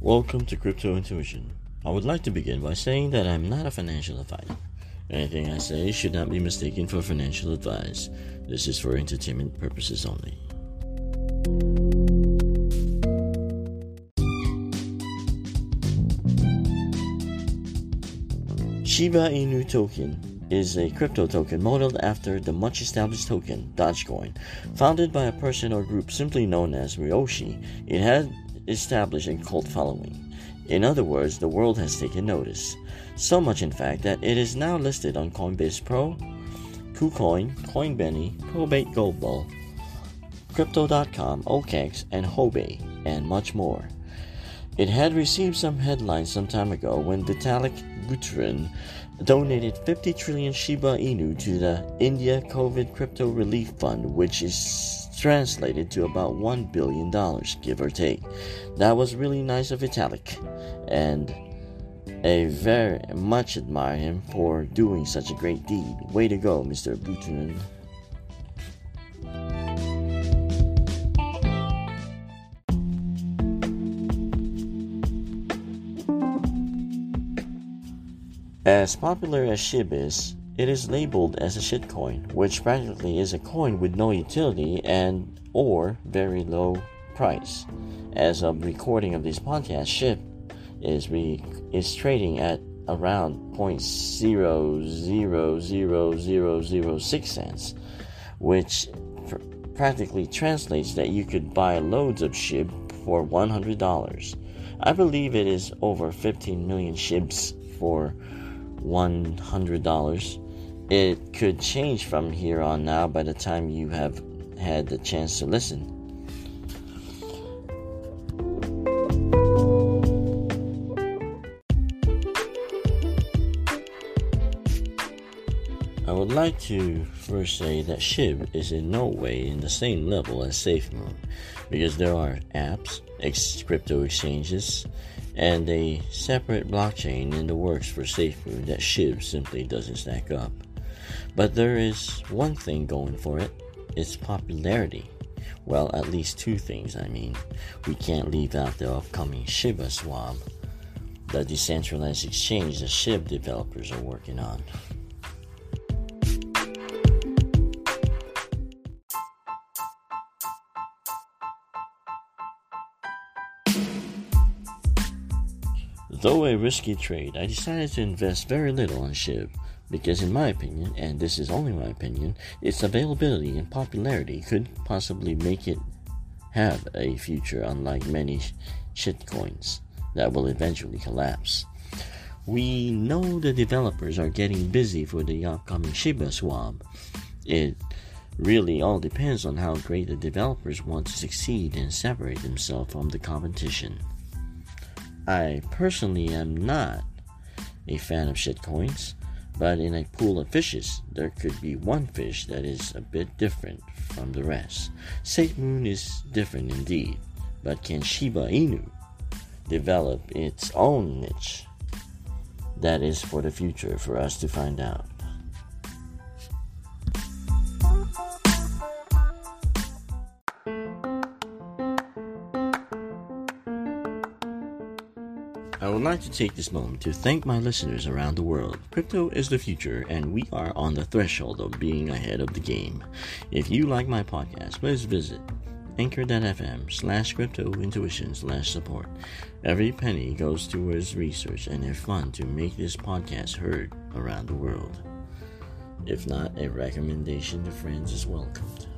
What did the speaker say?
Welcome to Crypto Intuition. I would like to begin by saying that I'm not a financial advisor. Anything I say should not be mistaken for financial advice. This is for entertainment purposes only. Shiba Inu token is a crypto token modeled after the much established token, Dogecoin. Founded by a person or group simply known as Ryoshi, it had established a cult following. In other words, the world has taken notice. So much, in fact, that it is now listed on Coinbase Pro, KuCoin, Coinbase, ProBit Global, Crypto.com, OKEx, and Huobi, and much more. It had received some headlines some time ago when Vitalik Buterin donated 50 trillion Shiba Inu to the India COVID Crypto Relief Fund, which is translated to about $1 billion, give or take. That was really nice of Vitalik, and I very much admire him for doing such a great deed. Way to go, Mr. Buterin. As popular as SHIB is, it is labeled as a shitcoin, which practically is a coin with no utility and or very low price. As of recording of this podcast, SHIB is re- is trading at around 0.000006 cents, which pr- practically translates that you could buy loads of SHIB for $100. I believe it is over 15 million SHIBs for $100. It could change from here on now by the time you have had the chance to listen. I would like to first say that SHIB is in no way in the same level as SafeMoon because there are apps, ex- crypto exchanges, and a separate blockchain in the works for SafeMoon that SHIB simply doesn't stack up. But there is one thing going for it its popularity. Well, at least two things, I mean. We can't leave out the upcoming Shiba Swap, the decentralized exchange the SHIB developers are working on. Though a risky trade, I decided to invest very little on SHIB because, in my opinion, and this is only my opinion, its availability and popularity could possibly make it have a future unlike many shitcoins that will eventually collapse. We know the developers are getting busy for the upcoming Shiba swap. It really all depends on how great the developers want to succeed and separate themselves from the competition. I personally am not a fan of shitcoins, but in a pool of fishes, there could be one fish that is a bit different from the rest. SafeMoon is different indeed, but can Shiba Inu develop its own niche? That is for the future for us to find out. I would like to take this moment to thank my listeners around the world. Crypto is the future, and we are on the threshold of being ahead of the game. If you like my podcast, please visit anchor.fm slash crypto intuition slash support. Every penny goes towards research and a fund to make this podcast heard around the world. If not, a recommendation to friends is welcomed.